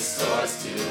source to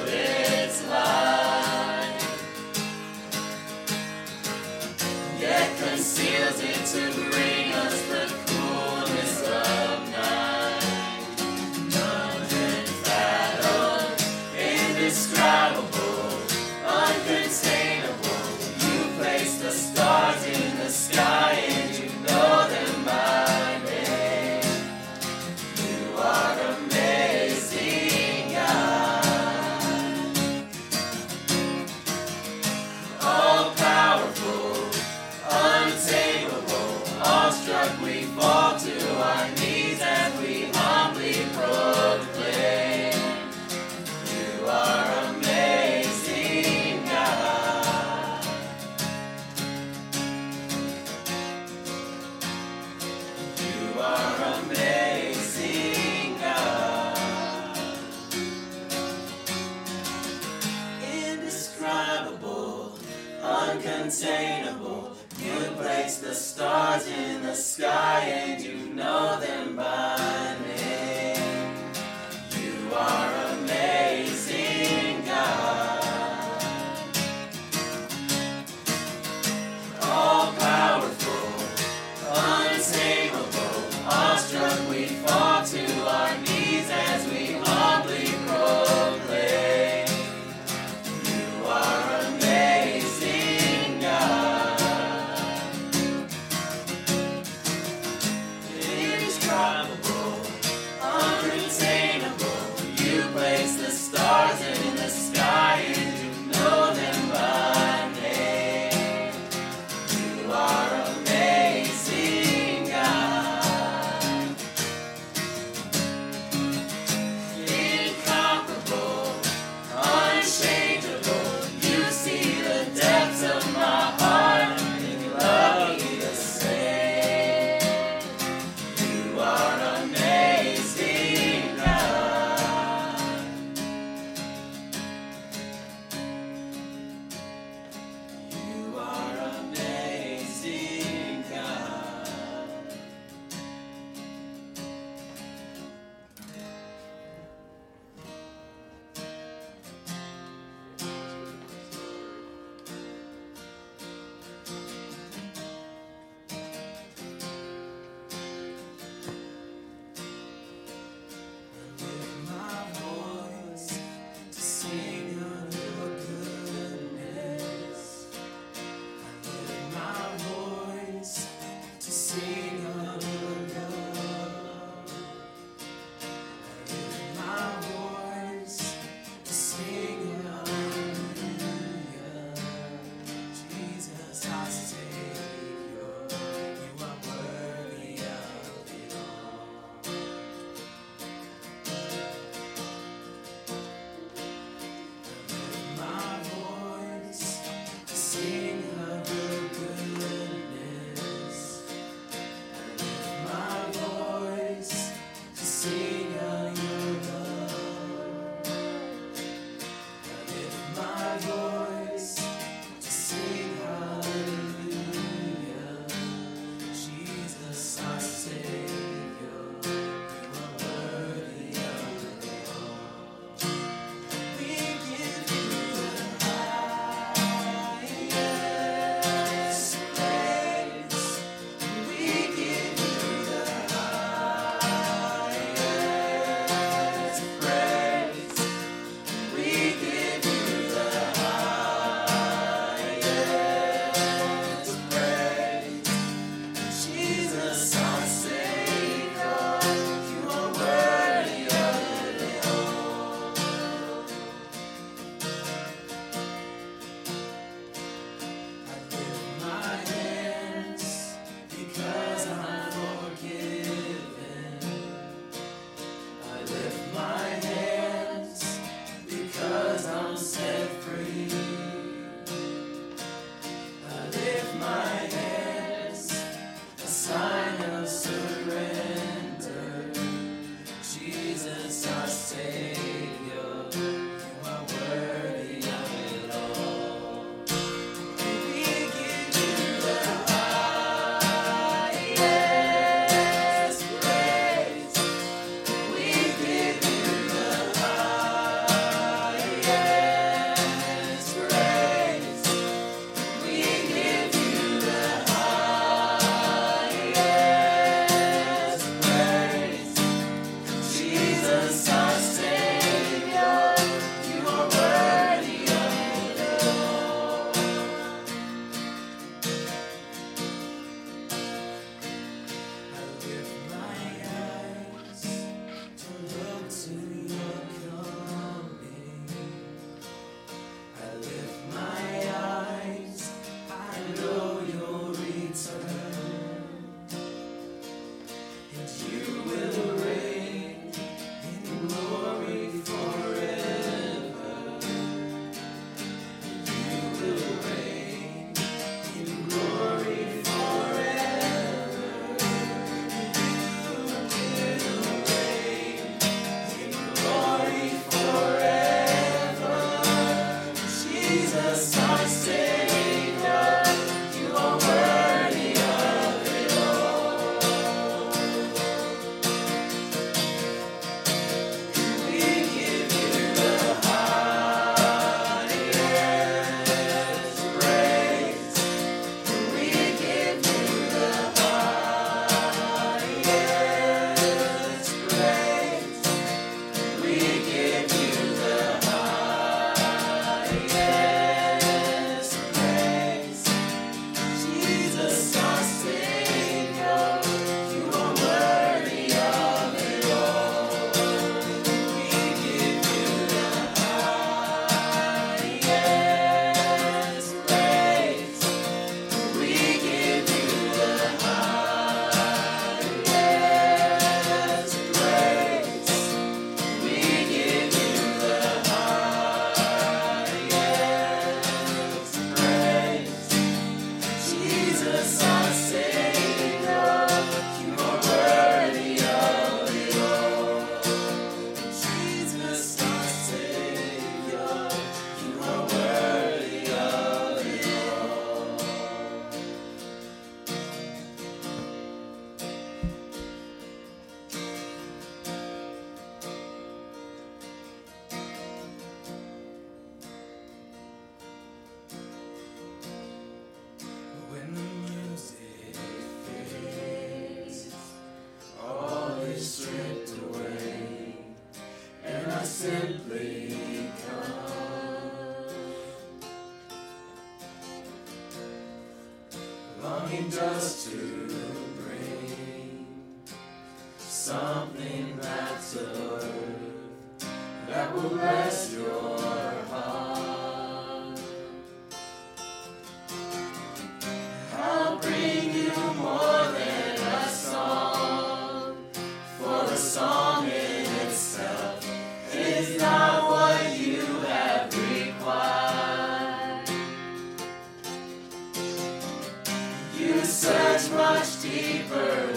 lift my longing just to bring something back to earth that will last. deeper.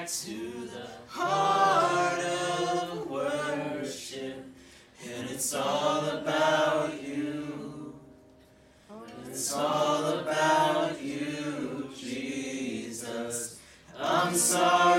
back to the heart of worship, and it's all about you. It's all about you, Jesus. I'm sorry.